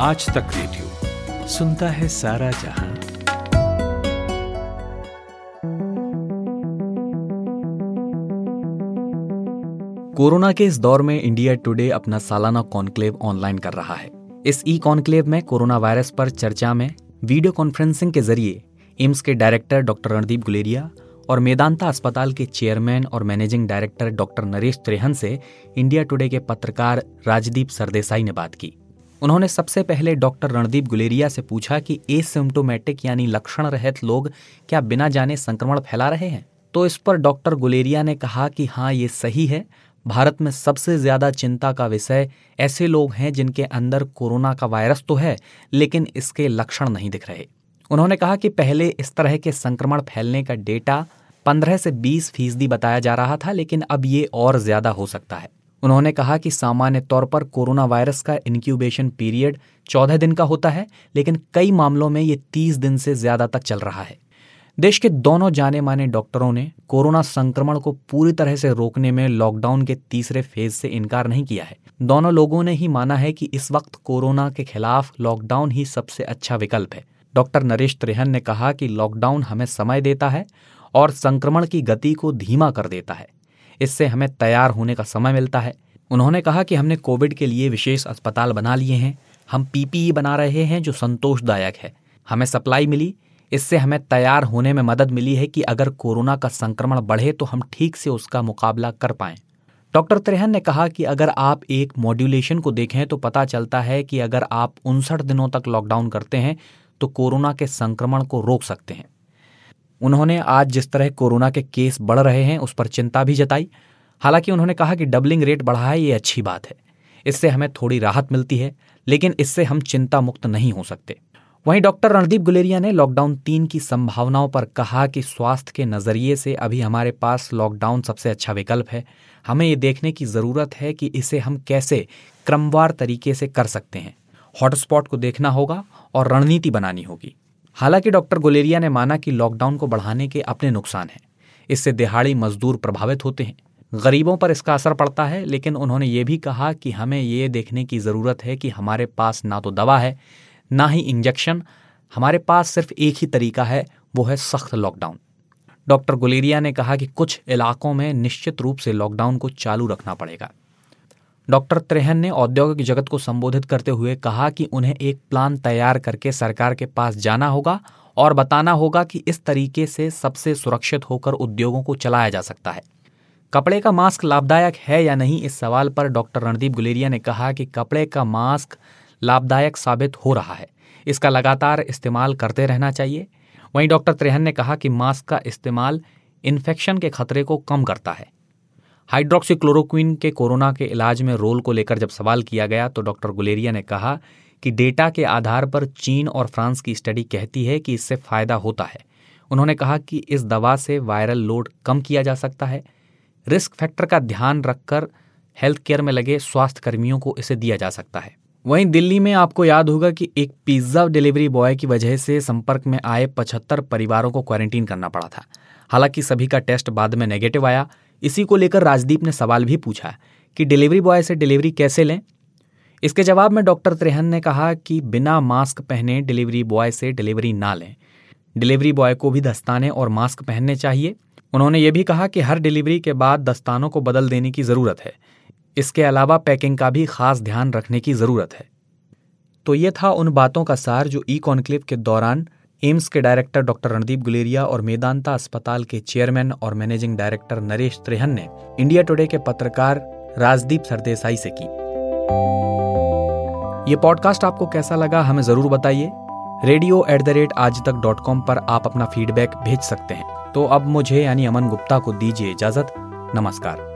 आज तक रेडियो सुनता है सारा जहाँ। कोरोना के इस दौर में इंडिया टुडे अपना सालाना कॉन्क्लेव ऑनलाइन कर रहा है। इस ई कॉन्क्लेव में कोरोना वायरस पर चर्चा में वीडियो कॉन्फ्रेंसिंग के ज़रिए एम्स के डायरेक्टर डॉक्टर रणदीप गुलेरिया और मेदांता अस्पताल के चेयरमैन और managing director doctor Naresh Trehan से इंडिया टुडे के पत्रकार राजदीप सरदेसाई ने बात की। उन्होंने सबसे पहले डॉक्टर रणदीप गुलेरिया से पूछा कि एसिम्टोमेटिक यानी लक्षण रहित लोग क्या बिना जाने संक्रमण फैला रहे हैं? तो इस पर डॉक्टर गुलेरिया ने कहा कि हाँ ये सही है। भारत में सबसे ज़्यादा चिंता का विषय ऐसे लोग हैं जिनके अंदर कोरोना का वायरस तो है, लेकिन इसके लक्षण नहीं दिख रहे। उन्होंने कहा कि पहले इस तरह के संक्रमण फैलने का डेटा 15 से 20 फ़ीसदी बताया जा रहा था, लेकिन अब ये और ज़्यादा हो सकता है। उन्होंने कहा कि सामान्य तौर पर कोरोना वायरस का इनक्यूबेशन पीरियड 14 दिन का होता है, लेकिन कई मामलों में ये 30 दिन से ज़्यादा तक चल रहा है। देश के दोनों जाने माने डॉक्टरों ने कोरोना संक्रमण को पूरी तरह से रोकने में लॉकडाउन के तीसरे फ़ेज़ से इनकार नहीं किया है। दोनों लोगों ने ही माना है कि इस वक्त कोरोना के खिलाफ लॉकडाउन ही सबसे अच्छा विकल्प है। डॉक्टर नरेश त्रिहन ने कहा कि लॉकडाउन हमें समय देता है और संक्रमण की गति को धीमा कर देता है। इससे हमें तैयार होने का समय मिलता है। उन्होंने कहा कि हमने कोविड के लिए विशेष अस्पताल बना लिए हैं। हम पीपीई बना रहे हैं, जो संतोषदायक है। हमें सप्लाई मिली। इससे हमें तैयार होने में मदद मिली है कि अगर कोरोना का संक्रमण बढ़े तो हम ठीक से उसका मुकाबला कर पाएँ। डॉक्टर त्रेहन ने कहा कि अगर आप एक मॉड्यूलेशन को देखें तो पता चलता है कि अगर आप उनसठ दिनों तक लॉकडाउन करते हैं तो कोरोना के संक्रमण को रोक सकते हैं। उन्होंने आज जिस तरह कोरोना के केस बढ़ रहे हैं, उस पर चिंता भी जताई। हालाँकि उन्होंने कहा कि डबलिंग रेट बढ़ा है, ये अच्छी बात है। इससे हमें थोड़ी राहत मिलती है, लेकिन इससे हम चिंता मुक्त नहीं हो सकते। वहीं डॉक्टर रणदीप गुलेरिया ने लॉकडाउन तीन की संभावनाओं पर कहा कि स्वास्थ्य के नज़रिए से अभी हमारे पास लॉकडाउन सबसे अच्छा विकल्प है। हमें ये देखने की ज़रूरत है कि इसे हम कैसे क्रमवार तरीके से कर सकते हैं। हॉटस्पॉट को देखना होगा और रणनीति बनानी होगी। हालाँकि डॉक्टर गुलेरिया ने माना कि लॉकडाउन को बढ़ाने के अपने नुकसान हैं। इससे दिहाड़ी मजदूर प्रभावित होते हैं। गरीबों पर इसका असर पड़ता है, लेकिन उन्होंने ये भी कहा कि हमें ये देखने की ज़रूरत है कि हमारे पास ना तो दवा है, ना ही इंजेक्शन। हमारे पास सिर्फ़ एक ही तरीका है, वो है सख्त लॉकडाउन। डॉक्टर गुलेरिया ने कहा कि कुछ इलाकों में निश्चित रूप से लॉकडाउन को चालू रखना पड़ेगा। डॉक्टर त्रेहन ने औद्योगिक जगत को संबोधित करते हुए कहा कि उन्हें एक प्लान तैयार करके सरकार के पास जाना होगा और बताना होगा कि इस तरीके से सबसे सुरक्षित होकर उद्योगों को चलाया जा सकता है। कपड़े का मास्क लाभदायक है या नहीं इस सवाल पर डॉक्टर रणदीप गुलेरिया ने कहा कि कपड़े का मास्क लाभदायक साबित हो रहा है। इसका लगातार इस्तेमाल करते रहना चाहिए। वहीं डॉक्टर त्रेहन ने कहा कि मास्क का इस्तेमाल इन्फेक्शन के खतरे को कम करता है। हाइड्रोक्सीक्लोरोक्विन के कोरोना के इलाज में रोल को लेकर जब सवाल किया गया तो डॉक्टर गुलेरिया ने कहा कि डेटा के आधार पर चीन और फ्रांस की स्टडी कहती है कि इससे फ़ायदा होता है। उन्होंने कहा कि इस दवा से वायरल लोड कम किया जा सकता है। रिस्क फैक्टर का ध्यान रखकर हेल्थ केयर में लगे स्वास्थ्य कर्मियों को इसे दिया जा सकता है। वहीं दिल्ली में आपको याद होगा कि एक पिज्जा डिलीवरी बॉय की वजह से संपर्क में आए पचहत्तर परिवारों को क्वारंटीन करना पड़ा था। हालाँकि सभी का टेस्ट बाद में नेगेटिव आया। इसी को लेकर राजदीप ने सवाल भी पूछा कि डिलीवरी बॉय से डिलीवरी कैसे लें? इसके जवाब में डॉक्टर त्रेहन ने कहा कि बिना मास्क पहने डिलीवरी बॉय से डिलीवरी ना लें। डिलीवरी बॉय को भी दस्ताने और मास्क पहनने चाहिए। उन्होंने ये भी कहा कि हर डिलीवरी के बाद दस्तानों को बदल देने की ज़रूरत है। इसके अलावा पैकिंग का भी खास ध्यान रखने की ज़रूरत है। तो ये था उन बातों का सार जो ई कॉन्क्लेव के दौरान एम्स के डायरेक्टर डॉक्टर रणदीप गुलेरिया और मेदांता अस्पताल के चेयरमैन और मैनेजिंग डायरेक्टर नरेश त्रेहन ने इंडिया टुडे के पत्रकार राजदीप सरदेसाई से की। ये पॉडकास्ट आपको कैसा लगा हमें ज़रूर बताइए। रेडियो एट द रेट आज तक डॉट कॉम पर आप अपना फीडबैक भेज सकते हैं। तो अब मुझे यानी अमन गुप्ता को दीजिए इजाज़त। नमस्कार।